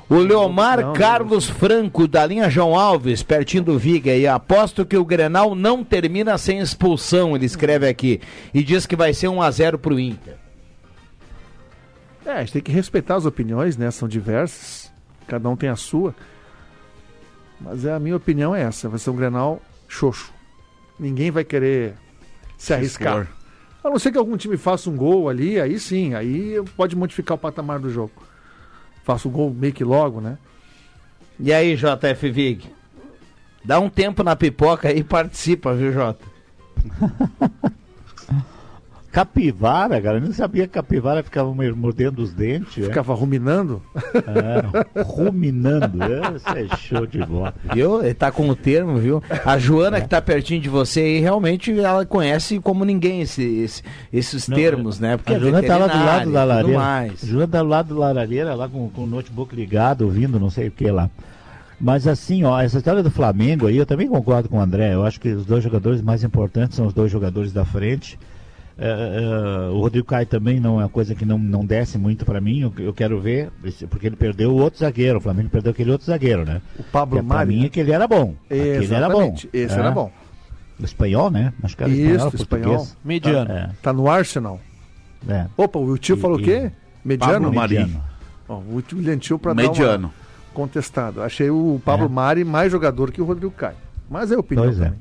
O Leomar Não, não, Carlos Franco, da linha João Alves, pertinho do Viga, e aposto que o Grenal não termina sem expulsão, ele escreve aqui. E diz que vai ser 1x0 pro Inter. É, a gente tem que respeitar as opiniões, né? São diversas. Cada um tem a sua. Mas é, a minha opinião é essa. Vai ser um Grenal xoxo. Ninguém vai querer se arriscar. A não ser que algum time faça um gol ali, aí sim. Aí pode modificar o patamar do jogo. Faça o gol meio que logo, né? E aí, JF Vig? Dá um tempo na pipoca e participa, viu, Jota? Capivara, cara, eu não sabia que capivara ficava mordendo os dentes. é. Ficava ruminando. É, ruminando. Isso é show de bola. Viu? Ele tá com o termo, viu? A Joana, que tá pertinho de você aí, realmente ela conhece como ninguém esse, esse- esses Não, termos, né? Porque a Joana tá lá do lado da lareira. mais. A Joana tá do lado da lareira, lá com, com o notebook ligado, ouvindo não sei o que lá. Mas assim, ó, essa história do Flamengo aí, eu também concordo com o André. Eu acho que os dois jogadores mais importantes são os dois jogadores da frente. É, é, o Rodrigo Caio também não é uma coisa que não, não desce muito pra mim. Eu, eu quero ver, porque ele perdeu o outro zagueiro. O Flamengo perdeu aquele outro zagueiro, né? O Pablo é pra Mari. mim né? é que ele era bom. Aquele era bom. Exatamente. Esse É. era bom. O espanhol, né? Acho que era Isso, espanhol, espanhol. Mediano. É, Tá no Arsenal. é. Opa, o tio E- falou o quê? Mediano? Pablo Mari. Mediano. Ó, o William Tio pra dar Mediano. uma contestado. Achei o Pablo É. Mari mais jogador que o Rodrigo Caio. Mas é opinião Pois é.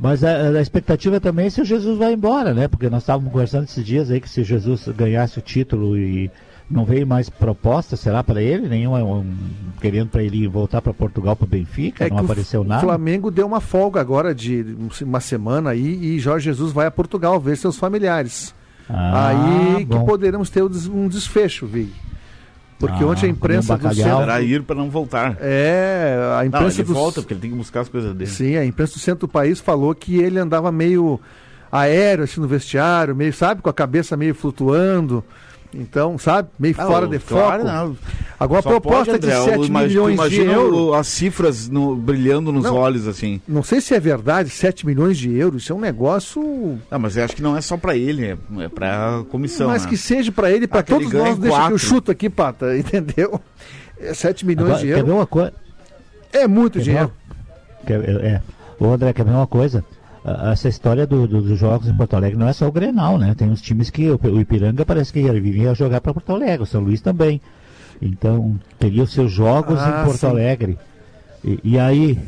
Mas a, a expectativa também é se o Jesus vai embora, né? Porque nós estávamos conversando esses dias aí que se o Jesus ganhasse o título e não veio mais proposta, será para ele? Nenhuma um, querendo para ele voltar para Portugal, para Benfica, É não que o apareceu F- nada. O Flamengo deu uma folga agora de uma semana aí e Jorge Jesus vai a Portugal ver seus familiares. Ah, aí que bom. poderemos ter um des- um desfecho, Vi. Porque Ah, ontem a imprensa um do centro. Era ir pra não voltar. É, a Não, imprensa ele do volta porque ele tem que buscar as coisas dele. Sim, a imprensa do centro do país falou que ele andava meio aéreo assim no vestiário, meio, sabe, com a cabeça meio flutuando. Então, sabe? Meio Ah, fora de claro, foco. não. Agora, a Só proposta pode, de André, 7 imag- tu milhões de imagina euros. as cifras no- brilhando nos Não. olhos, assim. Não sei se é verdade, 7 milhões de euros. Isso é um negócio. Ah, mas eu acho que não é só pra ele, é, é pra comissão. mas né? que seja para ele, para todos nós. Deixa que eu quatro. chuto aqui, Pata, entendeu? É 7 milhões Agora, de quer ver euros. uma coisa? É muito Quer dinheiro. uma- quer- é. Ô, André, quer ver uma coisa? Essa história do- do- dos jogos em Porto Alegre não é só o Grenal, né? Tem uns times que o, o Ipiranga parece que ele vinha jogar para Porto Alegre, o São Luís também. Então, teria os seus jogos Ah, em Porto sim. Alegre. E, e aí,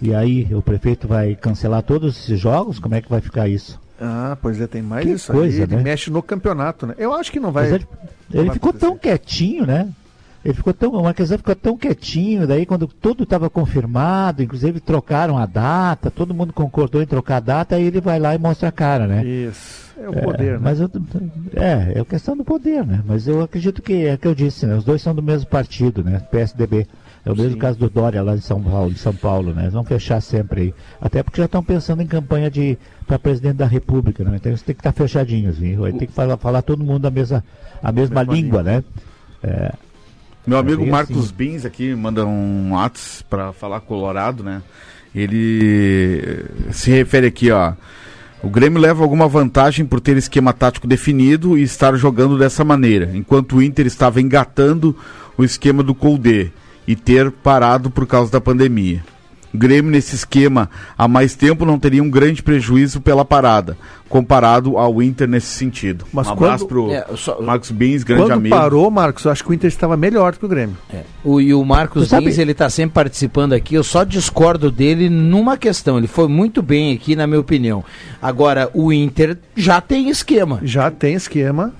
e aí o prefeito vai cancelar todos esses jogos? Como é que vai ficar isso? Ah, pois é, tem mais Que isso coisa, aí. Ele né? mexe no campeonato, né? Eu acho que não vai. Mas ele ele ficou acontecer. tão quietinho, né? Ele ficou tão, o Marquesão ficou tão quietinho, daí quando tudo estava confirmado, inclusive trocaram a data, todo mundo concordou em trocar a data, aí ele vai lá e mostra a cara, né? Isso. É o poder, né? Mas eu, é, é a questão do poder, né? Mas eu acredito que é o que eu disse, né? Os dois são do mesmo partido, né? PSDB. É o mesmo caso do Dória lá em São Paulo, em São Paulo, né? Eles vão fechar sempre aí. Até porque já estão pensando em campanha de para presidente da República, né? Então eles têm que estar fechadinhos, viu? Vai ter que falar, falar todo mundo a mesma, a mesma, língua, né? É, Meu É amigo bem Marcos assim. Bins aqui manda um Whats pra falar Colorado, né? Ele eh, se refere aqui, ó. O Grêmio leva alguma vantagem por ter esquema tático definido e estar jogando dessa maneira, enquanto o Inter estava engatando o esquema do Colde e ter parado por causa da pandemia. O Grêmio nesse esquema há mais tempo não teria um grande prejuízo pela parada, comparado ao Inter nesse sentido. Mas um abraço quando- pro É, só- Marcos Bins, grande Quando amigo. parou, Marcos, eu acho que o Inter estava melhor do que o Grêmio. O, e o Marcos Dins, ele tá sempre participando aqui, eu só discordo dele numa questão, ele foi muito bem aqui, na minha opinião. Agora, o Inter já tem esquema. Já tem esquema.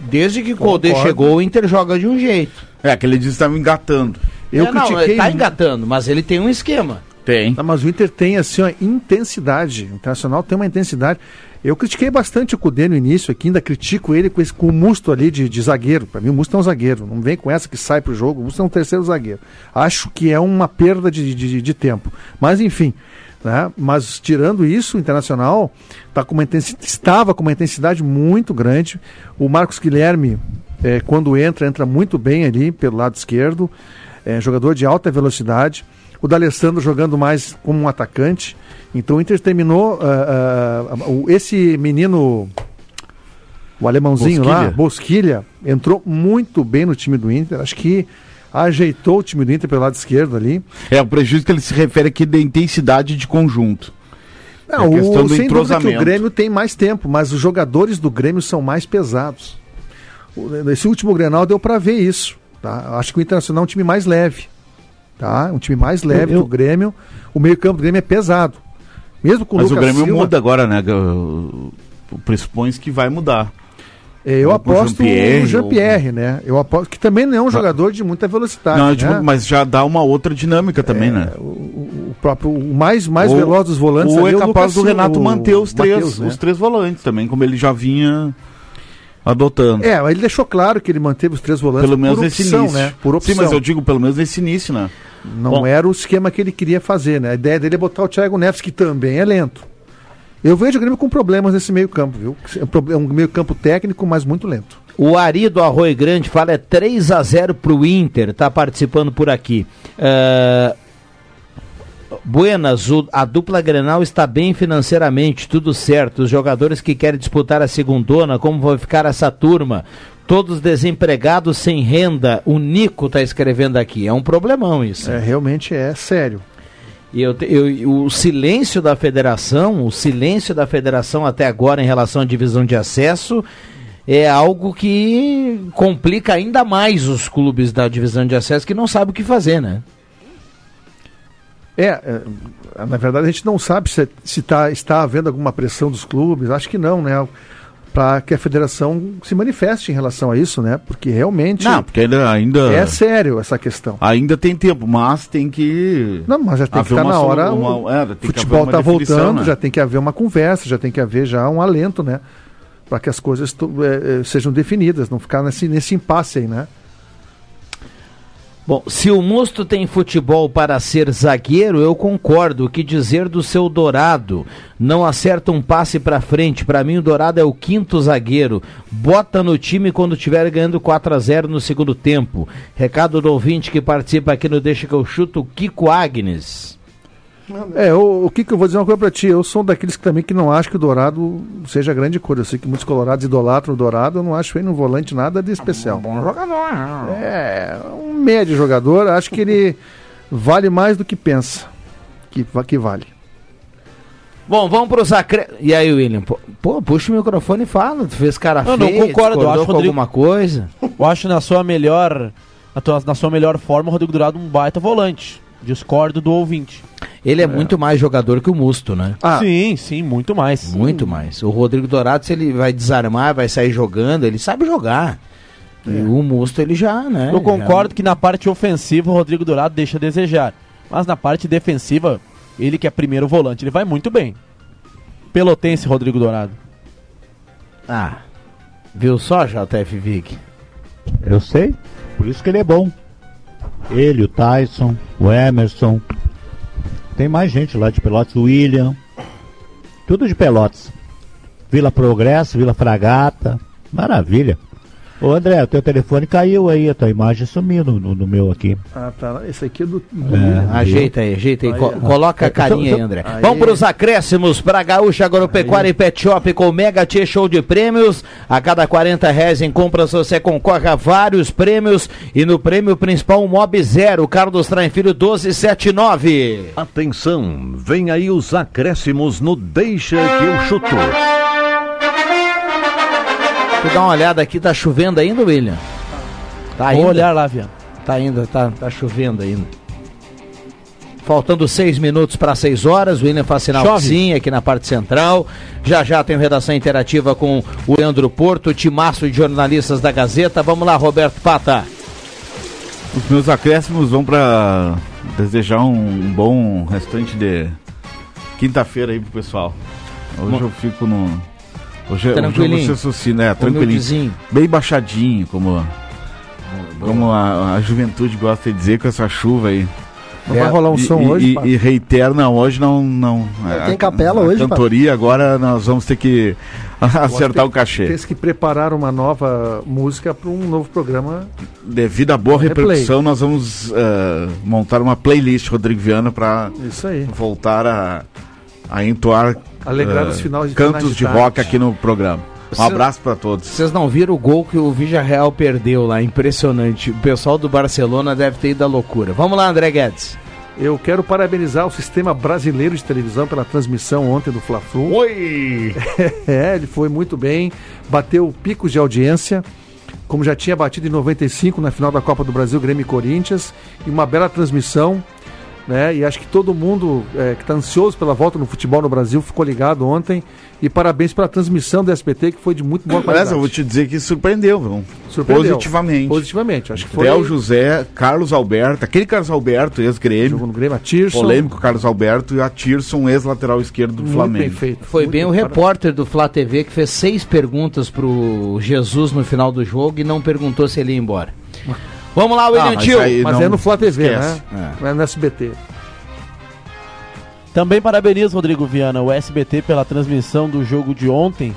Desde que o Colde chegou, o Inter joga de um jeito. É, que ele disse que estava engatando. Eu É, não, critiquei. ele tá engatando, mas ele tem um esquema. Tem. Não, mas o Inter tem assim, ó, intensidade. O Internacional tem uma intensidade. Eu critiquei bastante o Cudê no início aqui, ainda critico ele com, esse, com o Musto ali de, de zagueiro. Para mim, o Musto é um zagueiro. Não vem com essa que sai pro jogo. O Musto é um terceiro zagueiro. Acho que é uma perda de, de, de tempo. Mas, enfim. Né? Mas, tirando isso, o Internacional tá com uma estava com uma intensidade muito grande. O Marcos Guilherme, eh, quando entra, entra muito bem ali pelo lado esquerdo. É, jogador de alta velocidade. O D'Alessandro jogando mais como um atacante. Então o Inter terminou. ah, o- esse menino, o alemãozinho lá, Bosquilha. Bosquilha, entrou muito bem no time do Inter. Acho que ajeitou o time do Inter pelo lado esquerdo ali. É o prejuízo que ele se refere aqui da intensidade de conjunto. Não, É a questão o, do que o entrosamento. Grêmio tem mais tempo, mas os jogadores do Grêmio são mais pesados. Esse último Grenal deu para ver isso. Tá? Acho que o Internacional é um time mais leve. Tá? Um time mais leve Eu- que o Grêmio. O meio-campo do Grêmio é pesado. Mesmo com o Mas Lucas o Grêmio Silva, muda agora, né? O- o- Pressupõe que vai mudar. é, Eu o aposto Jean-Pierre, no Jean-Pierre, né? Eu aposto que também não é um jogador de muita velocidade. Não, né? mas já dá uma outra dinâmica também, né? O próprio o mais, mais Ou- veloz dos volantes Ou é o capaz do Renato o manter os três, Matheus, né? os três volantes também, como ele já vinha adotando. É, mas ele deixou claro que ele manteve os três volantes pelo menos por nesse opção, início. né? Por opção. Sim, mas eu digo pelo menos nesse início, né? Não Bom. era o esquema que ele queria fazer, né? A ideia dele é botar o Thiago Neves, que também é lento. Eu vejo o Grêmio com problemas nesse meio campo, viu? É um é meio campo técnico, mas muito lento. O Ari do Arroio Grande fala é 3 a 0 pro Inter, tá participando por aqui. Ah, Buenas, a dupla Grenal está bem financeiramente, tudo certo. Os jogadores que querem disputar a segundona, como vai ficar essa turma? Todos desempregados sem renda. O Nico tá escrevendo aqui. É um problemão isso. É, realmente é sério. E eu, eu- o silêncio da federação, o silêncio da federação até agora em relação à divisão de acesso é algo que complica ainda mais os clubes da divisão de acesso que não sabem o que fazer, né? É, é, na verdade a gente não sabe se, se tá, está havendo alguma pressão dos clubes. Acho que não, né? Para que a federação se manifeste em relação a isso, né? Porque realmente Não, porque ainda, ainda, é sério essa questão. ainda tem tempo, mas tem que. Não, mas já tem que estar uma na hora. uma- o é, que futebol está voltando, né? já tem que haver uma conversa, já tem que haver já um alento, né? Para que as coisas to- eh, eh, sejam definidas, não ficar nesse, nesse impasse aí, né? Bom, se o Musto tem futebol para ser zagueiro, eu concordo. O que dizer do seu Dourado? Não acerta um passe para frente. Para mim, o Dourado é o quinto zagueiro. Bota no time quando estiver ganhando 4 a 0 no segundo tempo. Recado do ouvinte que participa aqui no Deixa que eu chuto, Kiko Agnes. É, o, o que que eu vou dizer uma coisa pra ti? Eu sou daqueles que também que não acho que o Dourado seja grande coisa. Eu sei que muitos colorados idolatram o Dourado, eu não acho ele no volante nada de especial. Bom jogador. É, um médio jogador, acho que ele vale mais do que pensa que, que vale. Bom, vamos para os acréscimos. E aí, William? Pô, puxa o microfone e fala. Tu fez cara Eu não feia, concordo, eu discordou acho, com Rodrigo- alguma coisa. Eu acho na sua melhor. na tua- na sua melhor forma, o Rodrigo Dourado um baita volante. Discordo do ouvinte. Ele é, muito mais jogador que o Musto, né? sim, sim, muito mais. Muito mais. O Rodrigo Dourado, se ele vai desarmar, vai sair jogando, ele sabe jogar. E o Musto, ele já, né? Eu concordo que na parte ofensiva o Rodrigo Dourado deixa a desejar. Mas na parte defensiva, ele que é primeiro volante, ele vai muito bem. Pelotense, Rodrigo Dourado. Ah, viu só, JF Vic? Eu sei, por isso que ele é bom. Ele, o Tyson, o Emerson. Tem mais gente lá de Pelotas, o William. Tudo de Pelotas. Vila Progresso, Vila Fragata. Maravilha. Ô André, o teu telefone caiu aí, a tua imagem sumiu no, no- no meu aqui. Ah, tá. Esse aqui é do. do É. Ajeita aí, ajeita aí. Aí, Co- coloca a É, carinha só- aí, André. aí. Vamos para os acréscimos para Gaúcha Agropecuária e Pet Shop com Mega Tia Show de prêmios. A cada 40 reais em compras você concorre a vários prêmios. E no prêmio principal, um Mob Zero, Carlos Traem Filho 1279. Atenção, vem aí os acréscimos no Deixa que eu chuto. Tu dá uma olhada aqui, tá chovendo ainda, William? Tá Vou ainda? olhar lá, Viana. Tá ainda, tá, tá chovendo ainda. Faltando seis minutos para seis horas, o William faz sinal que sim aqui na parte central. Já já tem redação interativa com o Leandro Porto, timaço de jornalistas da Gazeta. Vamos lá, Roberto Pata. Os meus acréscimos vão pra desejar um bom restante de quinta-feira aí pro pessoal. Hoje eu fico no. Hoje, hoje ser sucinto, né? Tranquilinho. Bem baixadinho, como, como a, a juventude gosta de dizer com essa chuva aí. Não vai rolar um e, som e, hoje, E, e reitero, não, hoje não. não Tem a- capela a hoje, cantoria, agora nós vamos ter que acertar o cachê. Tens que preparar uma nova música para um novo programa. Devido à boa Replay. repercussão, nós vamos eh, montar uma playlist, Rodrigo Viana, para voltar a, a entoar Alegrar os finais- cantos finais de de tarde. rock aqui no programa. Um Cê- abraço para todos. Vocês não viram o gol que o Vigia Real perdeu lá? Impressionante. O pessoal do Barcelona deve ter ido à loucura. Vamos lá, André Guedes. Eu quero parabenizar o Sistema Brasileiro de Televisão pela transmissão ontem do Fla-Flu. Oi! é, ele foi muito bem, bateu picos de audiência, como já tinha batido em 95 na final da Copa do Brasil, Grêmio e Corinthians, e uma bela transmissão, né? E acho que todo mundo é, que está ansioso pela volta no futebol no Brasil ficou ligado ontem. E parabéns pela transmissão do SBT, que foi de muito boa qualidade. eu vou te dizer que surpreendeu, viu? Surpreendeu. Positivamente. Positivamente, acho que foi. Del José, Carlos Alberto, aquele Carlos Alberto, ex-grêmio. Jogou no Grêmio, a Tirson. Polêmico Carlos Alberto e a Tirson, ex-lateral esquerdo do Muito Flamengo. bem feito. Foi Muito bem o repórter do Flá TV que fez seis perguntas pro Jesus no final do jogo e não perguntou se ele ia embora. Vamos lá, William Ah, mas Tio. aí- Mas não é no Flá TV, esquece. né? Não é no SBT. Também parabenizo, Rodrigo Viana, o SBT pela transmissão do jogo de ontem.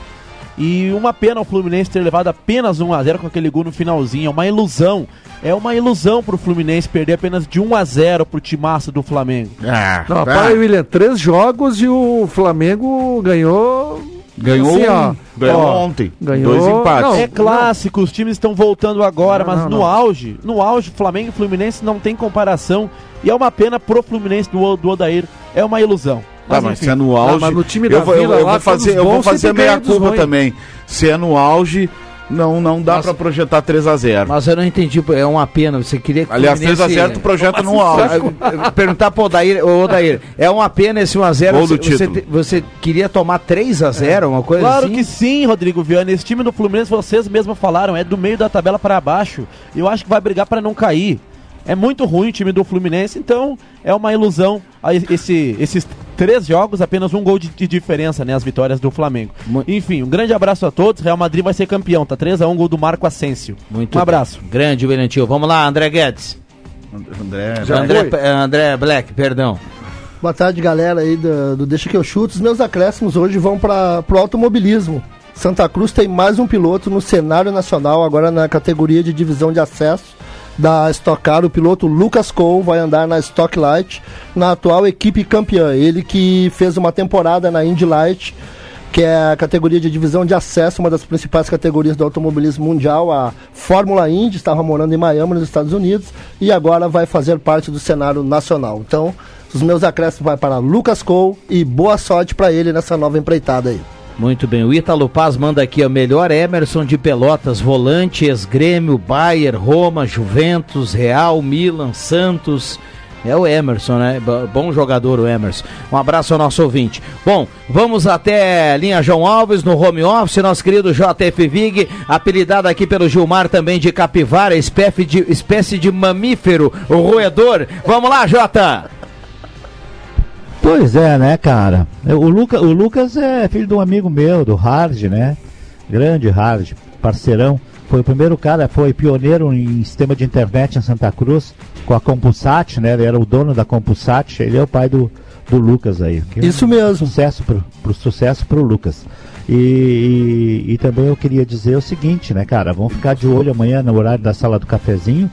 E uma pena o Fluminense ter levado apenas 1x0 com aquele gol no finalzinho. É uma ilusão. É uma ilusão pro Fluminense perder apenas de 1x0 pro timaço do Flamengo. Ah, Não, para aí, William, três jogos e o Flamengo ganhou. Ganhou, assim, um, ó, ganhou ó, ontem. ganhou- Dois empates. Não, é clássico, os times estão voltando agora, Não, mas não, no não. auge, no auge, Flamengo e Fluminense não tem comparação. E é uma pena pro Fluminense do, do Odair. É uma ilusão. Tá, mas enfim. se é no auge. mas no time eu da vou, eu, Vila eu lá, vou fazer, eu vou fazer a meia culpa também. Se é no auge, não, não dá pra projetar 3x0. Mas eu não entendi, é uma pena. Você queria que Aliás, Fluminense- 3x0 tu projeta no auge. Ah, Perguntar pro Odair, ô Odair, é uma pena esse 1x0. Gol do Você, você, você queria tomar 3x0, uma coisa Claro assim? que sim, Rodrigo Viana. Esse time do Fluminense, vocês mesmos falaram, é do meio da tabela para baixo. Eu acho que vai brigar para não cair. É muito ruim o time do Fluminense, então é uma ilusão esse- esses três jogos, apenas um gol de, de diferença, né? As vitórias do Flamengo. Mu- Enfim, um grande abraço a todos. Real Madrid vai ser campeão, tá 3x1, gol do Marco Asensio. Muito um abraço. bem. Grande, Tio. Vamos lá, André Guedes. André. André, eh, André Black, perdão. Boa tarde, galera aí do, do Deixa que eu chuto. Os meus acréscimos hoje vão para o automobilismo. Santa Cruz tem mais um piloto no cenário nacional, agora na categoria de divisão de acesso da Stock Car. O piloto Lucas Cole vai andar na Stock Light, na atual equipe campeã. Ele que fez uma temporada na Indy Light, que é a categoria de divisão de acesso, uma das principais categorias do automobilismo mundial, a Fórmula Indy, estava morando em Miami, nos Estados Unidos, e agora vai fazer parte do cenário nacional. Então, os meus acréscimos vai para Lucas Cole e boa sorte para ele nessa nova empreitada aí. Muito bem, o Ítalo Paz manda aqui, o melhor Emerson de Pelotas, volante, ex-grêmio, Bayer, Roma, Juventus, Real, Milan, Santos. É o Emerson, né? Bom jogador o Emerson. Um abraço ao nosso ouvinte. Bom, vamos até linha João Alves no home office, nosso querido JF Vig, apelidado aqui pelo Gilmar também de capivara, espécie de, espécie de mamífero, o roedor. Vamos lá, Jota! Pois é, né, cara? O, Luca, o Lucas é filho de um amigo meu, do Hard, né? Grande Hard, parceirão. Foi o primeiro cara, foi pioneiro em sistema de internet em Santa Cruz, com a Compusat, né? Ele era o dono da Compusat, ele é o pai do, do Lucas aí. Que é Isso um mesmo. Sucesso pro, pro sucesso pro Lucas. E, e, e também eu queria dizer o seguinte, né, cara? Vamos ficar de olho amanhã no horário da sala do cafezinho,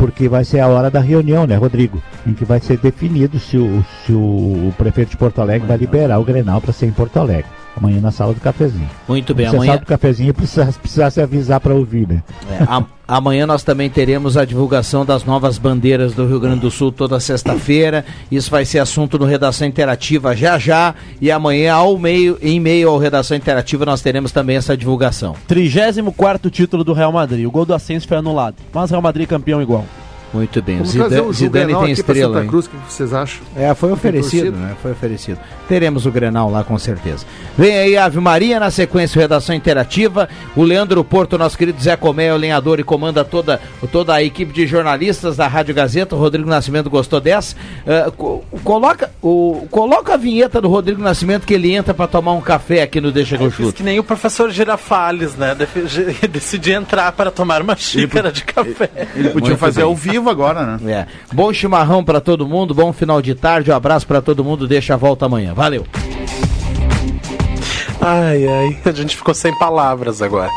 porque vai ser a hora da reunião, né, Rodrigo? Em que vai ser definido se o, se o, prefeito de Porto Alegre vai liberar o Grenal para ser em Porto Alegre. Amanhã na sala do cafezinho. Muito bem, Se a amanhã. sala do cafezinho precisa, precisa se avisar para ouvir, né? É, a- amanhã nós também teremos a divulgação das novas bandeiras do Rio Grande do Sul toda sexta-feira. Isso vai ser assunto no Redação Interativa já já. E amanhã, ao meio, em meio ao Redação Interativa, nós teremos também essa divulgação. 34 título do Real Madrid. O gol do Ascenso foi anulado. Mas Real Madrid campeão igual. Muito bem. Vamos Zidane, o Zidane tem estrela. Santa hein? Cruz, o que vocês acham? É, foi oferecido, né? Foi oferecido. Teremos o Grenal lá com certeza. Vem aí Ave Maria na sequência o Redação Interativa. O Leandro Porto, nosso querido Zé Comé, é o lenhador e comanda toda, toda a equipe de jornalistas da Rádio Gazeta. O Rodrigo Nascimento gostou dessa. Ah, co- coloca, o, coloca a vinheta do Rodrigo Nascimento que ele entra pra tomar um café aqui no Deixa que eu fiz chuto. que nem o professor Girafales, né? Decidi entrar para tomar uma xícara de café. Ele podia fazer bem. ao vivo agora, né? É. Bom chimarrão pra todo mundo, bom final de tarde, um abraço pra todo mundo, deixa a volta amanhã. Valeu. Ai, ai, a gente ficou sem palavras agora.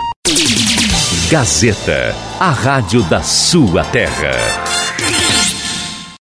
Gazeta, a rádio da sua terra.